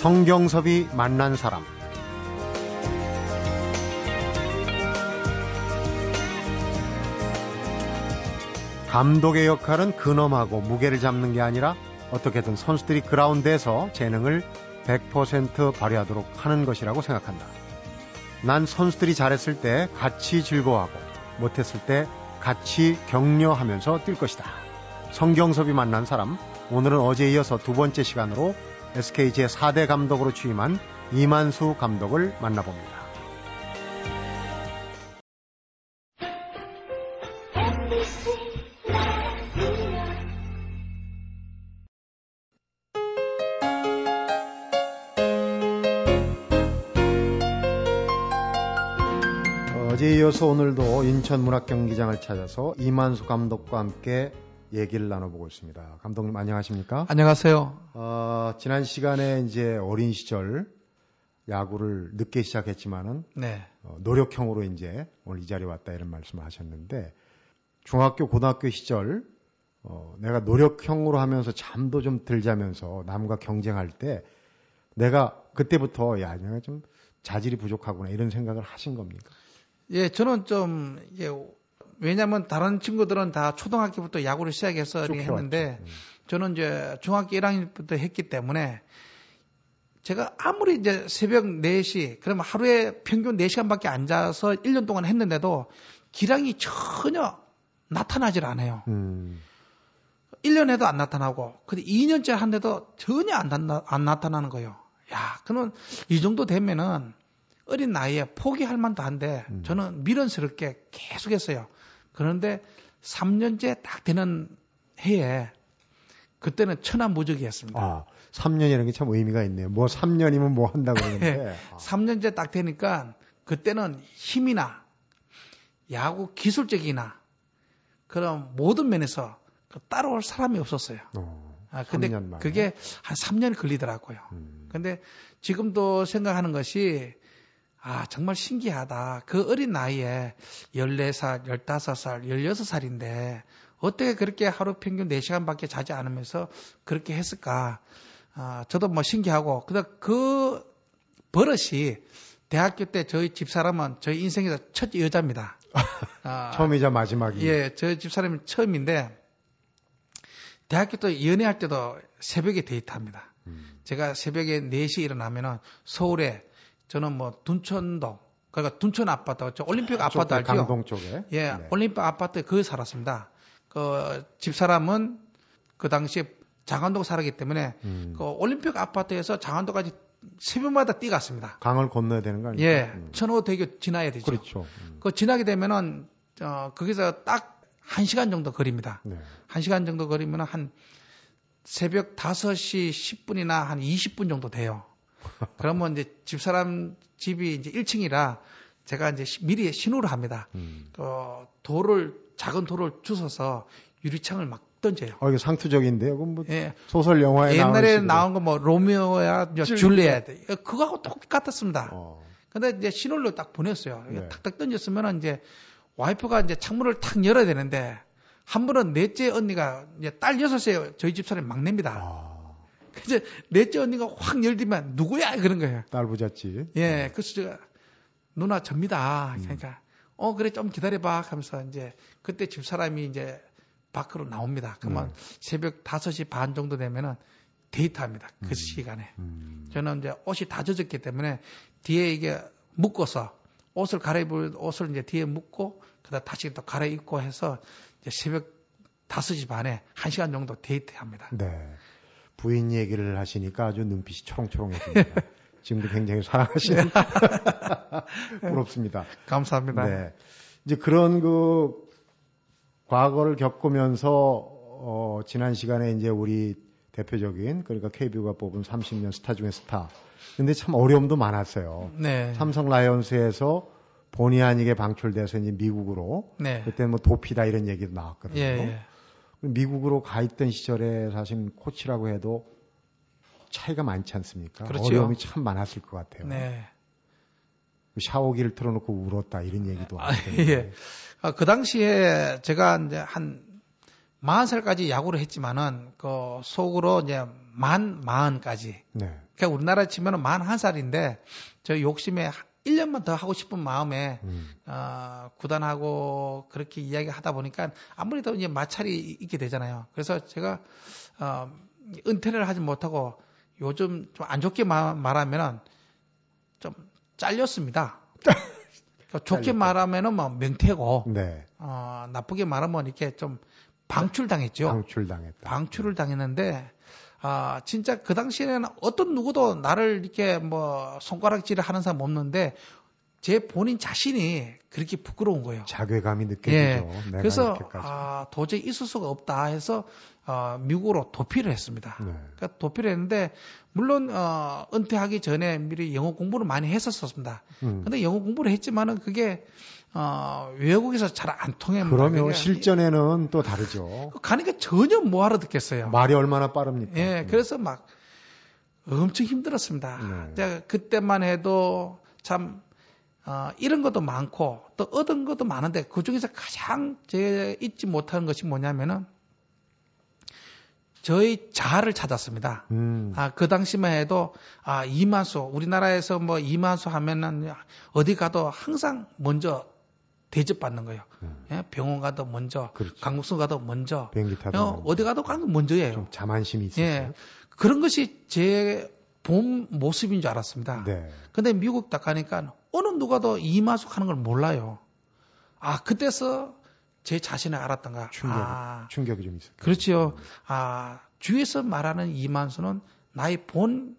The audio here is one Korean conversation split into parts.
성경섭이 만난 사람 감독의 역할은 근엄하고 무게를 잡는 게 아니라 어떻게든 선수들이 그라운드에서 재능을 100% 발휘하도록 하는 것이라고 생각한다. 난 선수들이 잘했을 때 같이 즐거워하고 못했을 때 같이 격려하면서 뛸 것이다. 성경섭이 만난 사람, 오늘은 어제 이어서 두 번째 시간으로 SK 제4대 감독으로 취임한 이만수 감독을 만나봅니다. 어제 이어서 오늘도 인천문학경기장을 찾아서 이만수 감독과 함께 얘기를 나눠보고 있습니다. 감독님 안녕하십니까? 안녕하세요. 어, 지난 시간에 이제 어린 시절 야구를 늦게 시작했지만은 네. 어, 노력형으로 이제 오늘 이 자리에 왔다 이런 말씀을 하셨는데 중학교 고등학교 시절 어, 내가 노력형으로 하면서 잠도 좀 들자면서 남과 경쟁할 때 내가 그때부터 야 내가 좀 자질이 부족하구나 이런 생각을 하신 겁니까? 예, 저는 좀 예, 왜냐하면 다른 친구들은 다 초등학교부터 야구를 시작해서 쭉 했는데. 음. 저는 이제 중학교 1학년부터 했기 때문에 제가 아무리 이제 새벽 4시 그러면 하루에 평균 4시간밖에 앉아서 1년 동안 했는데도 기량이 전혀 나타나질 않아요. 음, 1년 해도 안 나타나고 근데 2년째 한데도 전혀 안, 나, 안 나타나는 거예요. 야, 그러면 이 정도 되면은 어린 나이에 포기할 만도 한데 음. 저는 미련스럽게 계속했어요. 그런데 3년째 딱 되는 해에 그때는 천하무적이었습니다. 아, 3년이라는 게 참 의미가 있네요. 뭐 3년이면 뭐 한다 그러는데. 아, 3년째 딱 되니까 그때는 힘이나 야구 기술적이나 그런 모든 면에서 그 따라올 사람이 없었어요. 어, 아, 근데 3년 만에. 그게 한 3년 걸리더라고요. 음, 근데 지금도 생각하는 것이 아, 정말 신기하다. 그 어린 나이에 14살, 15살, 16살인데 어떻게 그렇게 하루 평균 4시간밖에 자지 않으면서 그렇게 했을까? 아, 저도 뭐 신기하고 근데 그 버릇이 대학교 때 저희 집사람은 저희 인생에서 첫 여자입니다. 아, 처음이자 마지막이. 예, 저희 집사람이 처음인데 대학교 때 연애할 때도 새벽에 데이트합니다. 음, 제가 새벽에 4시에 일어나면은 서울에 저는 뭐 둔천동 그러니까 둔천 아파트 저 올림픽 아파트 쪽에, 알죠? 강동 쪽에. 예, 네. 올림픽 아파트에 거기 살았습니다. 그 집사람은 그 당시에 장안동 살았기 때문에 음, 그 올림픽 아파트에서 장안동까지 새벽마다 뛰갔습니다. 강을 건너야 되는 거 아니에요? 예, 음, 천호대교 지나야 되죠. 그렇죠. 음, 그 지나게 되면은 어, 거기서 딱 1시간 정도 거리입니다. 네. 1시간 정도 거리면 한 새벽 5시 10분이나 한 20분 정도 돼요. 그러면 이제 집사람 집이 이제 1층이라 제가 이제 시- 미리 신호를 합니다. 음. 어, 돌을 작은 돌을 주워서 유리창을 막 던져요. 어, 이거 상투적인데요. 그건 뭐 예. 소설 영화에 옛날에 나온 거 뭐 로미오야 이제 줄리엣 그거하고 똑같았습니다. 어, 근데 이제 신호를 딱 보냈어요. 이게 네. 탁탁 던졌으면 이제 와이프가 이제 창문을 탁 열어야 되는데 한 번은 넷째 언니가 이제 딸 여섯에 저희 집사람이 막내입니다. 아, 이제 넷째 언니가 확 열리면 누구야 그런 거예요. 딸 부잣집. 예, 그래서 제가 누나 접니다. 그러니까 어 그래 좀 기다려봐 하면서 이제 그때 집 사람이 이제 밖으로 나옵니다. 그러면 네. 새벽 5시 반 정도 되면은 데이트합니다. 그 시간에. 음, 저는 이제 옷이 다 젖었기 때문에 뒤에 이게 묶어서 옷을 갈아입을 옷을 이제 뒤에 묶고 그다음 다시 또 갈아입고 해서 이제 새벽 5시 반에 1시간 정도 데이트합니다. 네. 부인 얘기를 하시니까 아주 눈빛이 초롱초롱해집니다. 지금도 굉장히 사랑하시는 부럽습니다. 감사합니다. 네. 이제 그런 그 과거를 겪으면서 어, 지난 시간에 이제 우리 대표적인 그러니까 KBO가 뽑은 30년 스타 중에 스타. 근데 참 어려움도 많았어요. 네. 삼성 라이온스에서 본의 아니게 방출돼서 이제 미국으로 네. 그때 뭐 도피다 이런 얘기도 나왔거든요. 예, 예. 미국으로 가 있던 시절에 사실 코치라고 해도 차이가 많지 않습니까? 그렇죠. 어려움이 참 많았을 것 같아요. 네. 샤워기를 틀어놓고 울었다 이런 얘기도 아. 예. 아, 그 당시에 제가 이제 한 40살까지 야구를 했지만은 그 속으로 이제 만 마흔까지. 네. 그러니까 우리나라 치면은 만한 살인데 저 욕심에 1년만 더 하고 싶은 마음에 음. 어, 구단하고 그렇게 이야기 하다 보니까 아무래도 이제 마찰이 있게 되잖아요. 그래서 제가 어, 은퇴를 하지 못하고 요즘 좀 안 좋게 마, 말하면은 좀 잘렸습니다. 그러니까 좋게 말하면은 뭐 명태고, 네. 어, 나쁘게 말하면 이렇게 좀 방출당했죠. 방출당했다. 방출을 당했는데, 아, 진짜 그 당시에는 어떤 누구도 나를 이렇게 뭐 손가락질을 하는 사람 없는데 제 본인 자신이 그렇게 부끄러운 거예요. 자괴감이 느껴지죠. 예. 그래서 아, 도저히 있을 수가 없다 해서 어, 미국으로 도피를 했습니다. 네. 그러니까 도피를 했는데 물론 어, 은퇴하기 전에 미리 영어 공부를 많이 했었습니다. 음. 근데 영어 공부를 했지만은 그게 어, 외국에서 잘 안 통합니다. 그러면 실전에는 또 다르죠. 가니까 전혀 뭐 알아 듣겠어요. 말이 얼마나 빠릅니까? 예, 네. 그래서 막 엄청 힘들었습니다. 네. 제가 그때만 해도 참 어, 이런 것도 많고 또 얻은 것도 많은데 그 중에서 가장 제 잊지 못하는 것이 뭐냐면은 저희 자아를 찾았습니다. 음. 아, 그 당시만 해도, 아, 이만수, 우리나라에서 뭐 이만수 하면은 어디 가도 항상 먼저 대접받는 거예요. 음. 예? 병원 가도 먼저, 그렇죠. 강국수 가도 먼저, 비행기 타도 어, 어디 가도 가는 먼저예요. 좀 자만심이 있어요. 예. 그런 것이 제 본 모습인 줄 알았습니다. 네. 근데 미국 딱 가니까 어느 누가도 이마숙 하는 걸 몰라요. 아, 그때서 제 자신을 알았던가. 충격, 아, 충격이 좀 있어요. 그렇죠. 아, 주위에서 말하는 이만수는 나의 본,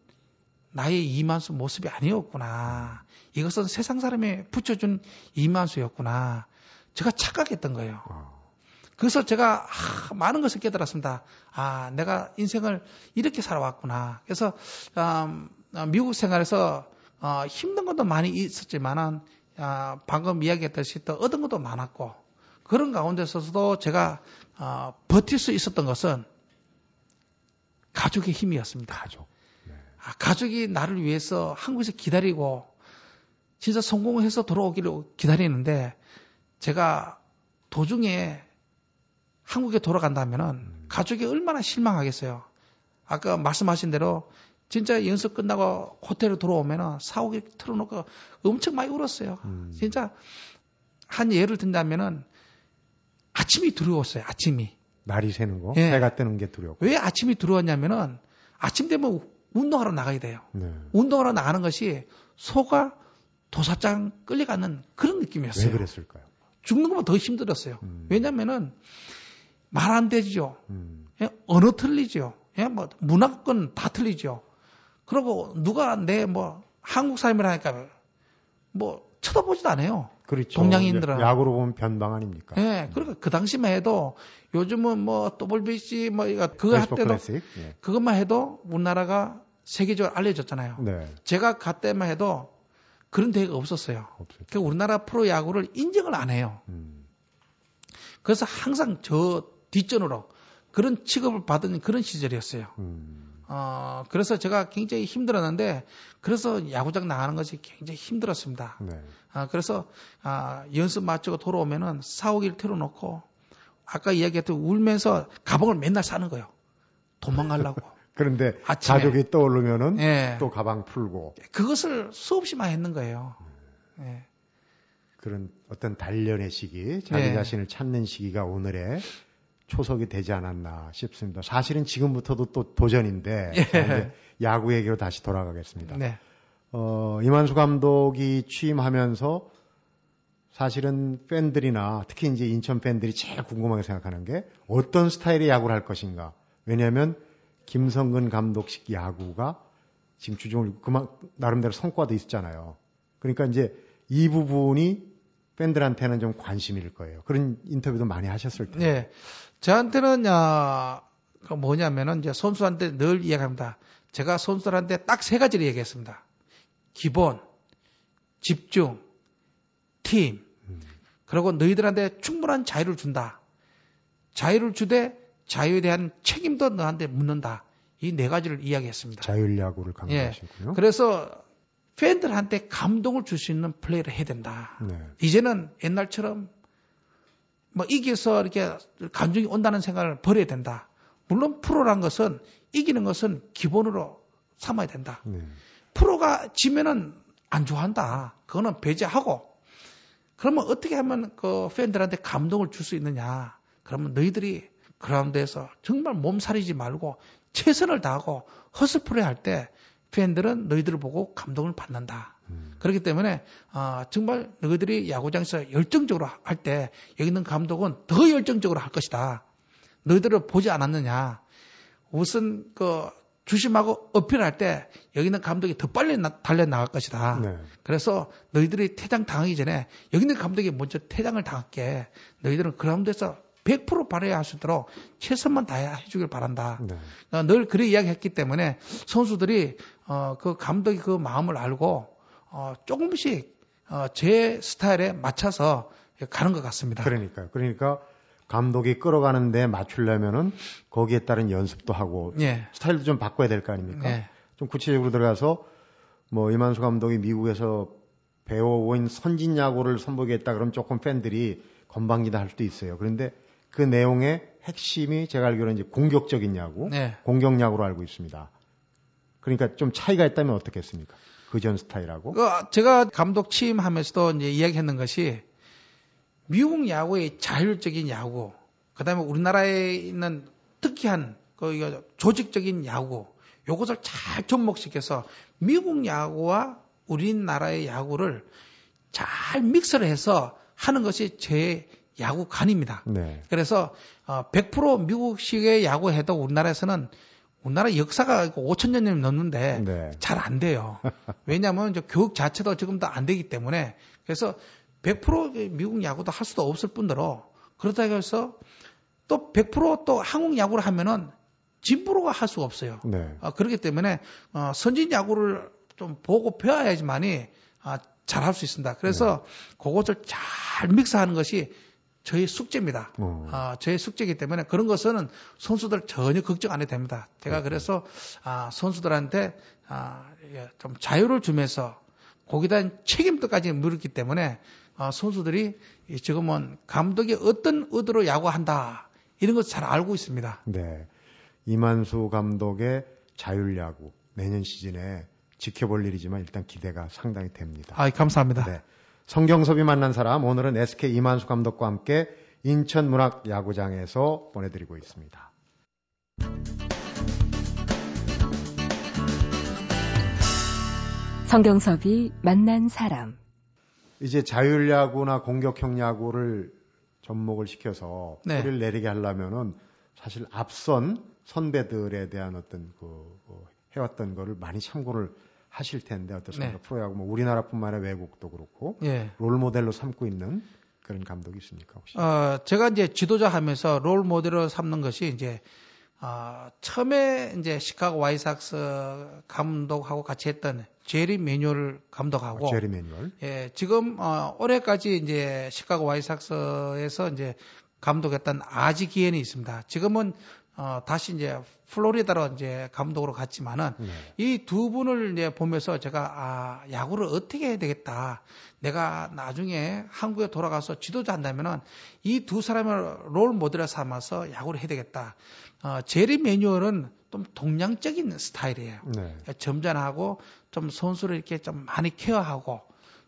나의 이만수 모습이 아니었구나. 이것은 세상 사람이 붙여준 이만수였구나. 제가 착각했던 거예요. 아. 그래서 제가 아, 많은 것을 깨달았습니다. 아, 내가 인생을 이렇게 살아왔구나. 그래서 음, 미국 생활에서 어, 힘든 것도 많이 있었지만은 아, 방금 이야기했듯이 또 얻은 것도 많았고 그런 가운데서도 제가 어, 버틸 수 있었던 것은 가족의 힘이었습니다. 가족. 네. 아, 가족이 나를 위해서 한국에서 기다리고 진짜 성공을 해서 돌아오기를 기다리는데 제가 도중에 한국에 돌아간다면은 음. 가족이 얼마나 실망하겠어요. 아까 말씀하신 대로 진짜 연습 끝나고 호텔에 들어오면은 사옥에 틀어놓고 엄청 많이 울었어요. 음. 진짜 한 예를 든다면은 아침이 두려웠어요. 아침이. 날이 새는 거, 예. 해가 뜨는 게 두렵고. 왜 아침이 두려웠냐면은 아침 되면 운동하러 나가야 돼요. 네. 운동하러 나가는 것이 소가 도사장 끌려가는 그런 느낌이었어요. 왜 그랬을까요? 죽는 것보다 더 힘들었어요. 음. 왜냐면은 말 안 되죠. 음. 예? 언어 틀리죠. 예? 뭐 문화권 다 틀리죠. 그리고 누가 내 뭐 한국 사람이라니까 뭐 쳐다보지도 않아요. 그렇죠. 동양인들은. 야구로 보면 변방 아닙니까? 예. 네, 그러니까 그 당시만 해도 요즘은 뭐 WBC 뭐 이거 그거 할 때도 예. 그것만 해도 우리나라가 세계적으로 알려졌잖아요. 네. 제가 갈 때만 해도 그런 대회가 없었어요. 없었죠. 그 우리나라 프로 야구를 인정을 안 해요. 음. 그래서 항상 저 뒷전으로 그런 취급을 받은 그런 시절이었어요. 음. 어, 그래서 제가 굉장히 힘들었는데, 그래서 야구장 나가는 것이 굉장히 힘들었습니다. 네. 아, 그래서, 아, 연습 마치고 돌아오면은 사오기를 틀어놓고, 아까 이야기했던 울면서 가방을 맨날 싸는 거예요. 도망가려고. 그런데 아침에. 가족이 떠오르면은 네. 또 가방 풀고. 그것을 수없이 많이 했는 거예요. 네. 그런 어떤 단련의 시기, 자기 네. 자신을 찾는 시기가 오늘의 초석이 되지 않았나 싶습니다. 사실은 지금부터도 또 도전인데 예. 야구 얘기로 다시 돌아가겠습니다. 네. 어, 이만수 감독이 취임하면서 사실은 팬들이나 특히 이제 인천 팬들이 제일 궁금하게 생각하는 게 어떤 스타일의 야구를 할 것인가. 왜냐하면 김성근 감독식 야구가 지금 주종을 그만 나름대로 성과도 있었잖아요. 그러니까 이제 이 부분이 팬들한테는 좀 관심일 거예요. 그런 인터뷰도 많이 하셨을 텐데. 네. 저한테는 야, 그 뭐냐면은 이제 선수한테 늘 이야기합니다. 제가 선수들한테 딱 세 가지를 얘기했습니다. 기본, 집중, 팀. 그리고 너희들한테 충분한 자유를 준다. 자유를 주되 자유에 대한 책임도 너한테 묻는다. 이 네 가지를 이야기했습니다. 자율야구를 강조하시고요. 예. 그래서 팬들한테 감동을 줄 수 있는 플레이를 해야 된다. 네. 이제는 옛날처럼 뭐 이겨서 이렇게 감정이 온다는 생각을 버려야 된다. 물론 프로란 것은 이기는 것은 기본으로 삼아야 된다. 네. 프로가 지면은 안 좋아한다. 그거는 배제하고 그러면 어떻게 하면 그 팬들한테 감동을 줄 수 있느냐? 그러면 너희들이 그라운드에서 정말 몸살이지 말고 최선을 다하고 허스플레이 할때 팬들은 너희들을 보고 감동을 받는다. 음. 그렇기 때문에 어, 정말 너희들이 야구장에서 열정적으로 할 때 여기 있는 감독은 더 열정적으로 할 것이다. 너희들을 보지 않았느냐. 우선 그 주심하고 어필할 때 여기 있는 감독이 더 빨리 나, 달려 나갈 것이다. 네. 그래서 너희들이 퇴장 당하기 전에 여기 있는 감독이 먼저 퇴장을 당할게. 너희들은 그라운드에서 100% 발휘할 수 있도록 최선만 다해 주길 바란다. 네. 어, 늘 그래 이야기했기 때문에 선수들이 어, 그 감독이 그 마음을 알고 어, 조금씩 어, 제 스타일에 맞춰서 가는 것 같습니다. 그러니까요. 그러니까 감독이 끌어가는데 맞추려면은 거기에 따른 연습도 하고 예. 스타일도 좀 바꿔야 될 거 아닙니까? 예. 좀 구체적으로 들어가서 뭐 이만수 감독이 미국에서 배워온 선진 야구를 선보이겠다 그러면 조금 팬들이 건방지다 할 수도 있어요. 그런데 그 내용의 핵심이 제가 알기로는 이제 공격적인 야구, 네. 공격 야구로 알고 있습니다. 그러니까 좀 차이가 있다면 어떻겠습니까? 그전 스타일하고. 그 제가 감독 취임하면서도 이제 이야기했는 것이 미국 야구의 자율적인 야구, 그다음에 우리나라에 있는 특이한 그 조직적인 야구, 요것을 잘 접목시켜서 미국 야구와 우리나라의 야구를 잘 믹스를 해서 하는 것이 제 야구관입니다. 네. 그래서 어, 100% 미국식의 야구해도 우리나라에서는 우리나라 역사가 5천 년이 넘는데 네. 잘안 돼요. 왜냐하면 교육 자체도 지금도 안 되기 때문에 그래서 100% 미국 야구도 할 수도 없을 뿐더러 그렇다고 해서 또 100%또 한국 야구를 하면은 진프로가 할 수가 없어요. 네. 어, 그렇기 때문에 어, 선진 야구를 좀 보고 배워야지만이 아, 잘할 수 있습니다. 그래서 네. 그것을 잘 믹스하는 것이 저희 숙제입니다. 어. 아, 저희 숙제이기 때문에 그런 것은 선수들 전혀 걱정 안 해도 됩니다. 제가 네. 그래서 아, 선수들한테 아, 예, 좀 자유를 주면서 거기다 책임도까지 물었기 때문에 아, 선수들이 지금은 감독이 어떤 의도로 야구한다 이런 것 잘 알고 있습니다. 네, 이만수 감독의 자율야구 내년 시즌에 지켜볼 일이지만 일단 기대가 상당히 됩니다. 아, 감사합니다. 네. 성경섭이 만난 사람 오늘은 SK 이만수 감독과 함께 인천 문학 야구장에서 보내드리고 있습니다. 성경섭이 만난 사람 이제 자율야구나 공격형 야구를 접목을 시켜서 네. 소리를 내리게 하려면은 사실 앞선 선배들에 대한 어떤 그 어, 해왔던 거를 많이 참고를 하실 텐데 어떻습니까? 네. 프로야구 뭐 우리나라뿐만 아니라 외국도 그렇고 예. 롤 모델로 삼고 있는 그런 감독이 있습니까 혹시? 어, 제가 이제 지도자 하면서 롤 모델로 삼는 것이 이제 어, 처음에 이제 시카고 화이트삭스 감독하고 같이 했던 제리 매뉴얼 감독하고 아, 제리 매뉴얼. 예, 지금 어, 올해까지 이제 시카고 화이트삭스에서 이제 감독했던 아지 기옌이 있습니다. 지금은 어, 다시 이제 플로리다로 이제 감독으로 갔지만은 네. 이 두 분을 이제 보면서 제가 아, 야구를 어떻게 해야 되겠다. 내가 나중에 한국에 돌아가서 지도자 한다면은 이 두 사람을 롤 모델을 삼아서 야구를 해야 되겠다. 어, 제리 매뉴얼은 좀 동양적인 스타일이에요. 네. 그러니까 점잖하고 좀 선수를 이렇게 좀 많이 케어하고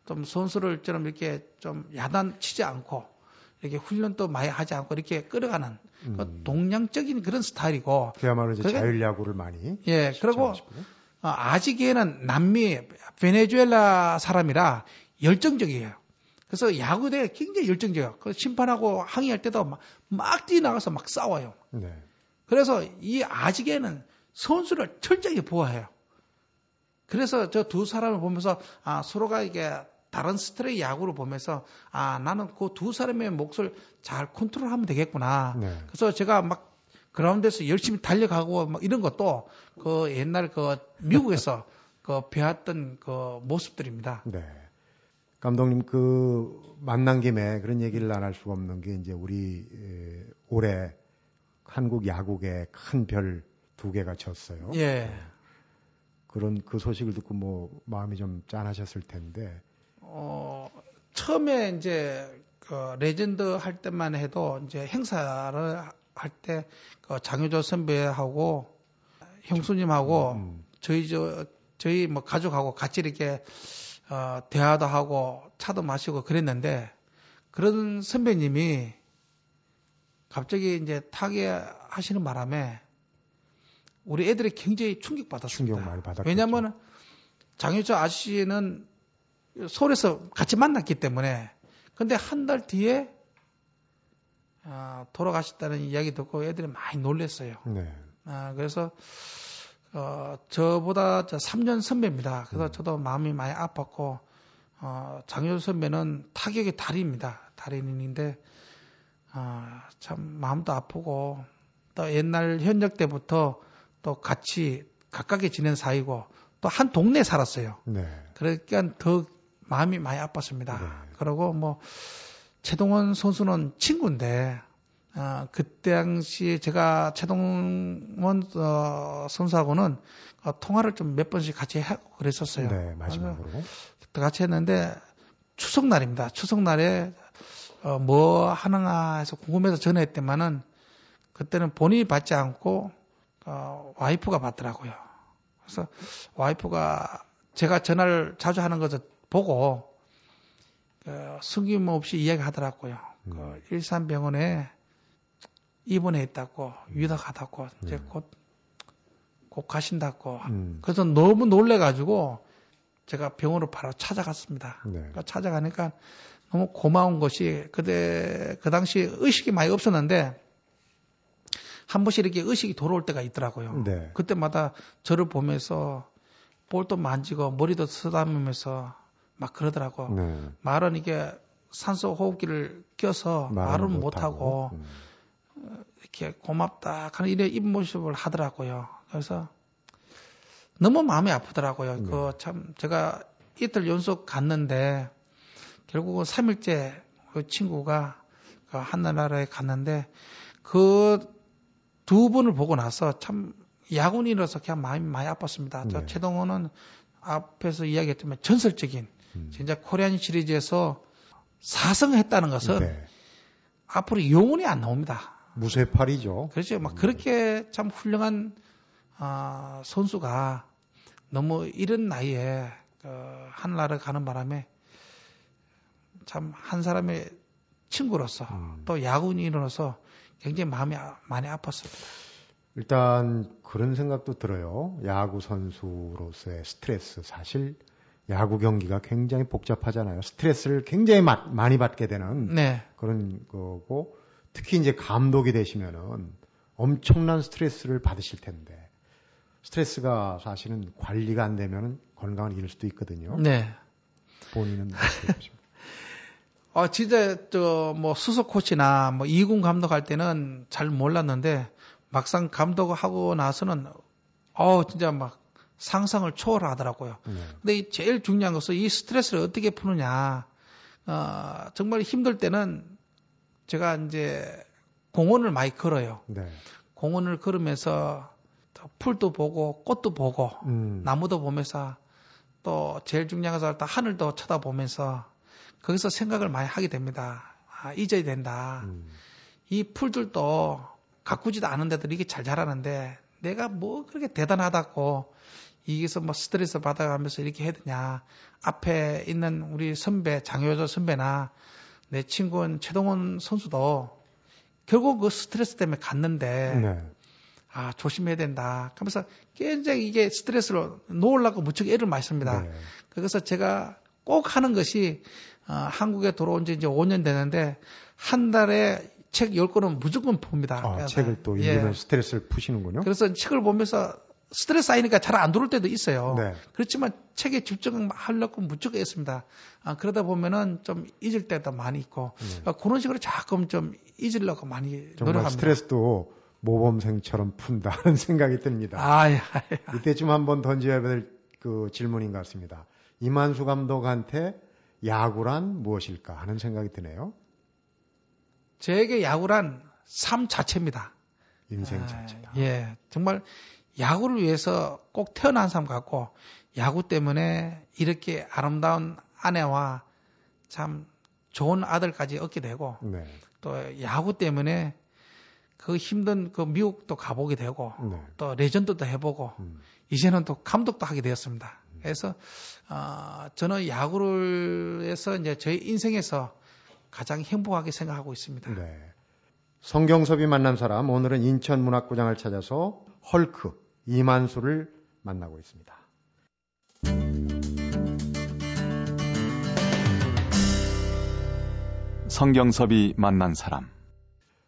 좀 선수를 좀 이렇게 좀 야단 치지 않고 이렇게 훈련 도 많이 하지 않고 이렇게 끌어가는 음. 그 동양적인 그런 스타일이고. 그야말로 이제 자율 야구를 많이. 예, 그리고 어, 아직에는 남미 베네수엘라 사람이라 열정적이에요. 그래서 야구대에 굉장히 열정적이에요. 그 심판하고 항의할 때도 막, 막 뛰어나가서 막 싸워요. 네. 그래서 이 아직에는 선수를 철저히 보호해요. 그래서 저 두 사람을 보면서 아 서로가 이게 다른 스트레이 야구를 보면서 아 나는 그 두 사람의 몫을 잘 컨트롤하면 되겠구나. 네. 그래서 제가 막 그라운드에서 열심히 달려가고 막 이런 것도 그 옛날 그 미국에서 그 배웠던 그 모습들입니다. 네. 감독님 그 만난 김에 그런 얘기를 안 할 수가 없는 게 이제 우리 에, 올해 한국 야구계 큰 별 두 개가 졌어요. 예. 그런 그 소식을 듣고 뭐 마음이 좀 짠하셨을 텐데 어, 처음에 이제 그 레전드 할 때만 해도 이제 행사를 할 때 그 장효조 선배하고 형수님하고 음. 저희 저 저희 뭐 가족하고 같이 이렇게 어, 대화도 하고 차도 마시고 그랬는데 그런 선배님이 갑자기 이제 타계하시는 바람에 우리 애들이 굉장히 충격받았습니다. 충격 많이 받았죠. 왜냐하면 장유철 아저씨는 서울에서 같이 만났기 때문에 근데 한 달 뒤에 아, 돌아가셨다는 이야기 듣고 애들이 많이 놀랐어요. 네. 아, 그래서 어, 저보다 저 3년 선배입니다. 그래서 음. 저도 마음이 많이 아팠고 어, 장효 선배는 타격의 달인입니다. 달인인데 어, 참 마음도 아프고 또 옛날 현역 때부터 또 같이 가깝게 지낸 사이고 또 한 동네에 살았어요. 네. 그러니까 더 마음이 많이 아팠습니다. 네. 그리고 뭐 최동원 선수는 친구인데 어, 그때 당시 제가 최동원 어, 선수하고는 어, 통화를 좀 몇 번씩 같이 하고 그랬었어요. 네, 마지막으로. 같이 했는데 추석날입니다. 추석날에 어, 뭐 하는가 해서 궁금해서 전화했더만은 그때는 본인이 받지 않고 어, 와이프가 받더라고요. 그래서 와이프가 제가 전화를 자주 하는 것을 보고 그, 숨김없이 이야기하더라고요. 그 음. 그 일산병원에 입원했다고 위탁하다고 이제 음. 곧, 곧 가신다고. 음. 그래서 너무 놀래가지고 제가 병원으로 바로 찾아갔습니다. 네. 그러니까 찾아가니까 너무 고마운 것이 그때 그 당시 의식이 많이 없었는데 한 번씩 이렇게 의식이 돌아올 때가 있더라고요. 네. 그때마다 저를 보면서 볼도 만지고 머리도 쓰다듬으면서 막 그러더라고. 네. 말은 이게 산소 호흡기를 껴서 말은 못하고 못 음. 이렇게 고맙다 하는 이런 입 모습을 하더라고요. 그래서 너무 마음이 아프더라고요. 네. 그참 제가 이틀 연속 갔는데 결국은 3일째 그 친구가 그 하늘나라에 갔는데 그 두 분을 보고 나서 참 야군이라서 그냥 마음이 많이 아팠습니다. 네. 저 최동호는 앞에서 이야기했지만 전설적인 음. 진짜 코리안 시리즈에서 사성했다는 것은 네. 앞으로 영원히 안 나옵니다. 무쇠팔이죠. 그렇죠. 막 음. 그렇게 참 훌륭한 어, 선수가 너무 이른 나이에 그 하늘나라 가는 바람에 참 한 사람의 친구로서 음. 또 야구인으로서 굉장히 마음이 아, 많이 아팠습니다. 일단 그런 생각도 들어요. 야구 선수로서의 스트레스 사실 야구 경기가 굉장히 복잡하잖아요. 스트레스를 굉장히 마, 많이 받게 되는 네. 그런 거고 특히 이제 감독이 되시면은 엄청난 스트레스를 받으실 텐데 스트레스가 사실은 관리가 안 되면 건강을 잃을 수도 있거든요. 네. 본인은 어떻게 보십니까? 어, 진짜 저 뭐 수석 코치나 뭐 이군 감독할 때는 잘 몰랐는데 막상 감독하고 나서는 어 진짜 막 상상을 초월하더라고요. 네. 근데 제일 중요한 것은 이 스트레스를 어떻게 푸느냐. 어, 정말 힘들 때는 제가 이제 공원을 많이 걸어요. 네. 공원을 걸으면서 풀도 보고 꽃도 보고 음. 나무도 보면서 또 제일 중요한 것은 또 하늘도 쳐다보면서 거기서 생각을 많이 하게 됩니다. 아, 잊어야 된다. 음. 이 풀들도 가꾸지도 않은데도 이게 잘 자라는데 내가 뭐 그렇게 대단하다고 이게서 뭐 스트레스 받아가면서 이렇게 해야 되냐. 앞에 있는 우리 선배, 장효조 선배나 내 친구인 최동원 선수도 결국 그 스트레스 때문에 갔는데 네. 아, 조심해야 된다. 그러면서 굉장히 이게 스트레스를 놓으려고 무척 애를 많이 씁니다. 네. 그래서 제가 꼭 하는 것이 어, 한국에 돌아온 지 이제 5년 되는데 한 달에 책 10권은 무조건 봅니다. 아, 책을 또 읽으면 예. 스트레스를 푸시는군요. 그래서 책을 보면서 스트레스 쌓이니까 잘 안 들어올 때도 있어요. 네. 그렇지만 책에 집중하려고 무조건 했습니다. 아, 그러다 보면은 좀 잊을 때도 많이 있고 네. 아, 그런 식으로 자꾸 좀 잊으려고 많이 노력합니다. 스트레스도 모범생처럼 푼다는 생각이 듭니다. 아, 야, 야. 이때쯤 한번 던져야 될 그 질문인 것 같습니다. 이만수 감독한테 야구란 무엇일까 하는 생각이 드네요. 저에게 야구란 삶 자체입니다. 인생 자체다. 아, 예, 정말 야구를 위해서 꼭 태어난 사람 같고 야구 때문에 이렇게 아름다운 아내와 참 좋은 아들까지 얻게 되고 네. 또 야구 때문에 그 힘든 그 미국도 가보게 되고 네. 또 레전드도 해보고 음. 이제는 또 감독도 하게 되었습니다. 그래서 어, 저는 야구를 해서 이제 저희 인생에서 가장 행복하게 생각하고 있습니다. 네. 성경섭이 만난 사람 오늘은 인천 문학구장을 찾아서 헐크 이만수를 만나고 있습니다. 성경섭이 만난 사람.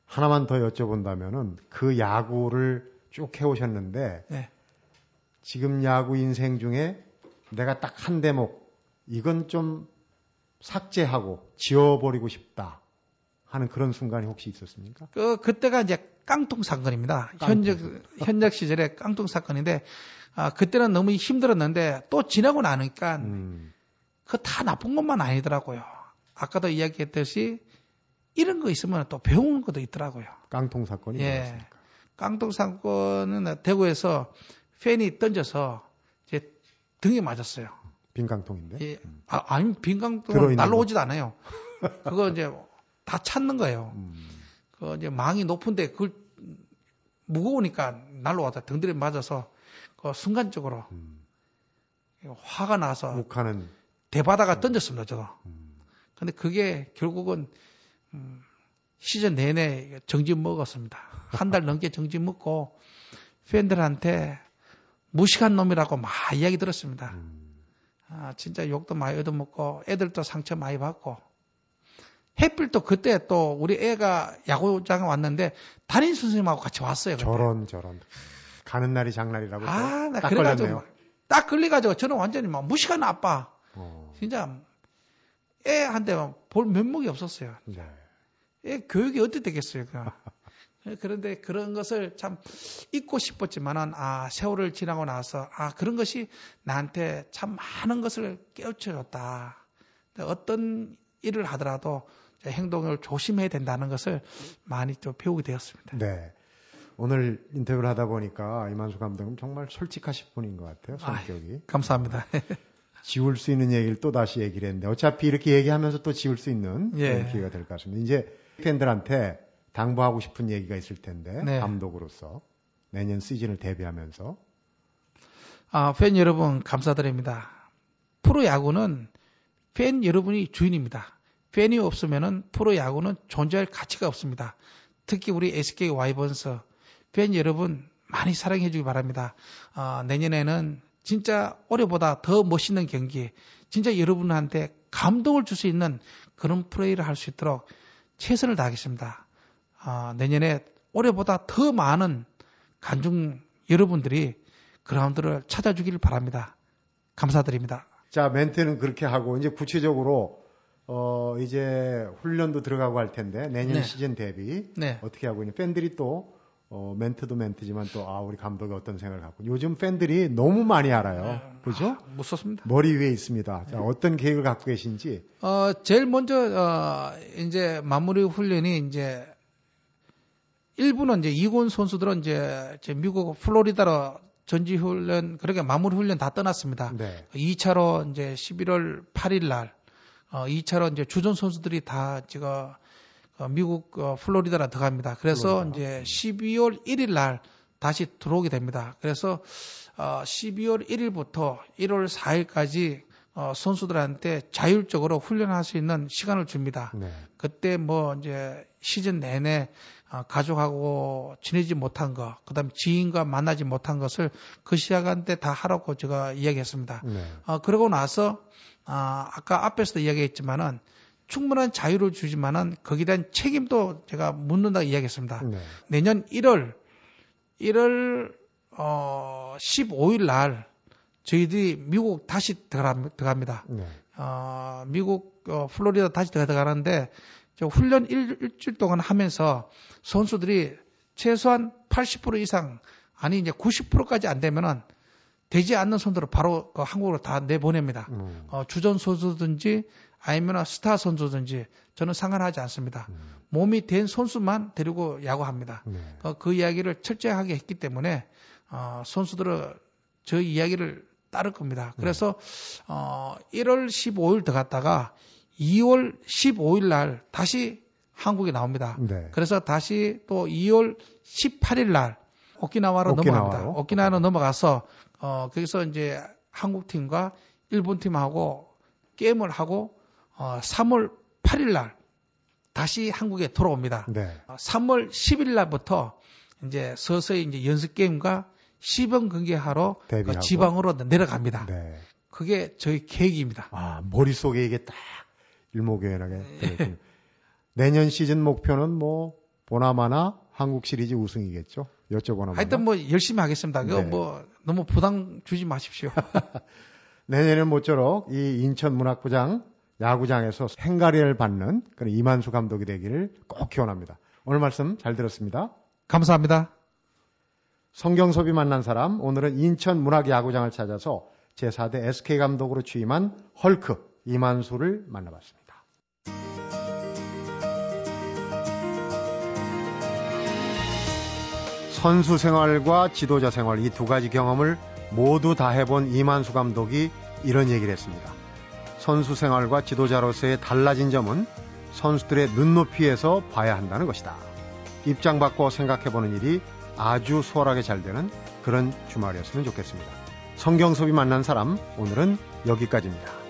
하나만 더 여쭤본다면은 그 야구를 쭉 해오셨는데 네. 지금 야구 인생 중에 내가 딱 한 대목 이건 좀 삭제하고 지워버리고 싶다 하는 그런 순간이 혹시 있었습니까? 그 그때가 이제 깡통 사건입니다. 깡통. 현역 현역 시절에 깡통 사건인데 아 그때는 너무 힘들었는데 또 지나고 나니까 음, 그다 나쁜 것만 아니더라고요. 아까도 이야기했듯이 이런 거 있으면 또 배우는 것도 있더라고요. 깡통 사건이 예. 뭐였습니까? 깡통 사건은 대구에서 팬이 던져서 제 등에 맞았어요. 빈 깡통인데. 예. 아, 아니 빈 깡통은 들어있는 날라오지도 않아요. 그거 이제 다 찾는 거예요. 음, 그 이제 망이 높은데 그걸 무거우니까 날라와서 등들이 맞아서 그 순간적으로 음. 화가 나서 욱하는 대바다가 던졌습니다, 저도. 음, 근데 그게 결국은 음, 시즌 내내 정지 먹었습니다. 한 달 넘게 정지 먹고 팬들한테 무식한 놈이라고 막 이야기 들었습니다. 음. 아, 진짜 욕도 많이 얻어먹고 애들도 상처 많이 받고 해필 또 그때 또 우리 애가 야구장에 왔는데 담임 선생님하고 같이 왔어요. 그때. 저런 저런 가는 날이 장날이라고 아, 나딱 그래가지고 걸렸네요. 딱 걸려가지고 저는 완전히 막 무식한 아빠. 어, 진짜 애한테 볼 면목이 없었어요. 네. 애 교육이 어떻게 되겠어요, 그. 그런데 그런 것을 참 잊고 싶었지만은 아 세월을 지나고 나서 아 그런 것이 나한테 참 많은 것을 깨우쳐줬다. 어떤 일을 하더라도 제 행동을 조심해야 된다는 것을 많이 또 배우게 되었습니다. 네. 오늘 인터뷰를 하다 보니까 이만수 감독은 정말 솔직하신 분인 것 같아요. 성격이. 감사합니다. 지울 수 있는 얘기를 또 다시 얘기를 했는데 어차피 이렇게 얘기하면서 또 지울 수 있는 예. 기회가 될 것 같습니다. 이제 팬들한테 당부하고 싶은 얘기가 있을 텐데 네. 감독으로서 내년 시즌을 대비하면서 아, 팬 여러분 감사드립니다. 프로 야구는 팬 여러분이 주인입니다. 팬이 없으면은 프로 야구는 존재할 가치가 없습니다. 특히 우리 SK 와이번스 팬 여러분 많이 사랑해 주기 바랍니다. 아, 내년에는 진짜 올해보다 더 멋있는 경기, 진짜 여러분한테 감동을 줄 수 있는 그런 플레이를 할 수 있도록 최선을 다하겠습니다. 아, 내년에 올해보다 더 많은 관중 여러분들이 그라운드를 찾아주기를 바랍니다. 감사드립니다. 자 멘트는 그렇게 하고 이제 구체적으로 어 이제 훈련도 들어가고 할 텐데 내년 네. 시즌 대비 네. 어떻게 하고 있냐 팬들이 또 어, 멘트도 멘트지만 또 아 우리 감독이 어떤 생각을 갖고 요즘 팬들이 너무 많이 알아요 그죠 아, 무섭습니다. 머리 위에 있습니다 자, 어떤 계획을 갖고 계신지 어, 제일 먼저, 어, 이제 마무리 훈련이 이제, 일부는 이제 이군 선수들은 이제, 이제 미국 플로리다로 전지 훈련, 그렇게 마무리 훈련 다 떠났습니다. 네 2차로 이제 11월 8일 날, 어, 2차로 이제 주전 선수들이 다 지금 어, 미국 어, 플로리다로 들어갑니다. 그래서 플로리다. 이제 12월 1일 날 다시 들어오게 됩니다. 그래서 어, 12월 1일부터 1월 4일까지 어, 선수들한테 자율적으로 훈련할 수 있는 시간을 줍니다. 네. 그때 뭐 이제 시즌 내내 어, 가족하고 지내지 못한 거, 그다음에 지인과 만나지 못한 것을 그 시간 때다 하라고 제가 이야기했습니다. 네. 어, 그러고 나서 아, 아까 앞에서도 이야기했지만은 충분한 자유를 주지만은 거기에 대한 책임도 제가 묻는다 이야기했습니다. 네. 내년 1월 1월 어 15일 날 저희들이 미국 다시 들어갑- 들어갑니다. 네. 어, 미국 어, 플로리다 다시 들어가는데 저 훈련 일, 일주일 동안 하면서 선수들이 최소한 80% 이상 아니 이제 90%까지 안 되면은 되지 않는 선수를 바로 그 한국으로 다 내보냅니다. 음. 어, 주전 선수든지 아니면 스타 선수든지 저는 상관하지 않습니다. 음. 몸이 된 선수만 데리고 야구합니다. 네. 어, 그 이야기를 철저하게 했기 때문에 어, 선수들은 저 이야기를 따를 겁니다. 그래서 어, 1월 15일 들어갔다가 2월 15일 날 다시 한국에 나옵니다. 네. 그래서 다시 또 2월 18일 날 오키나와로 오키나와로. 넘어갑니다. 오키나와로 넘어가서 어 거기서 이제 한국 팀과 일본 팀하고 게임을 하고 어 3월 8일 날 다시 한국에 돌아옵니다. 네. 어, 3월 10일 날부터 이제 서서히 이제 연습 게임과 시범 경기하러 그. 지방으로 내려갑니다. 네. 그게 저희 계획입니다. 아, 머릿속에 이게 딱 일목요연하게. 내년 시즌 목표는 뭐 보나마나 한국 시리즈 우승이겠죠. 여쭤보나 하여튼 뭐 열심히 하겠습니다. 네. 뭐 너무 부담 주지 마십시오. 내년엔 모쪼록 이 인천 문학부장 야구장에서 행가리를 받는 그런 이만수 감독이 되기를 꼭 기원합니다. 오늘 말씀 잘 들었습니다. 감사합니다. 성경섭이 만난 사람 오늘은 인천 문학야구장을 찾아서 제4대 SK 감독으로 취임한 헐크 이만수를 만나봤습니다. 선수 생활과 지도자 생활 이 두 가지 경험을 모두 다 해본 이만수 감독이 이런 얘기를 했습니다. 선수 생활과 지도자로서의 달라진 점은 선수들의 눈높이에서 봐야 한다는 것이다. 입장 바꿔 생각해보는 일이 아주 수월하게 잘 되는 그런 주말이었으면 좋겠습니다. 성경섭이 만난 사람, 오늘은 여기까지입니다.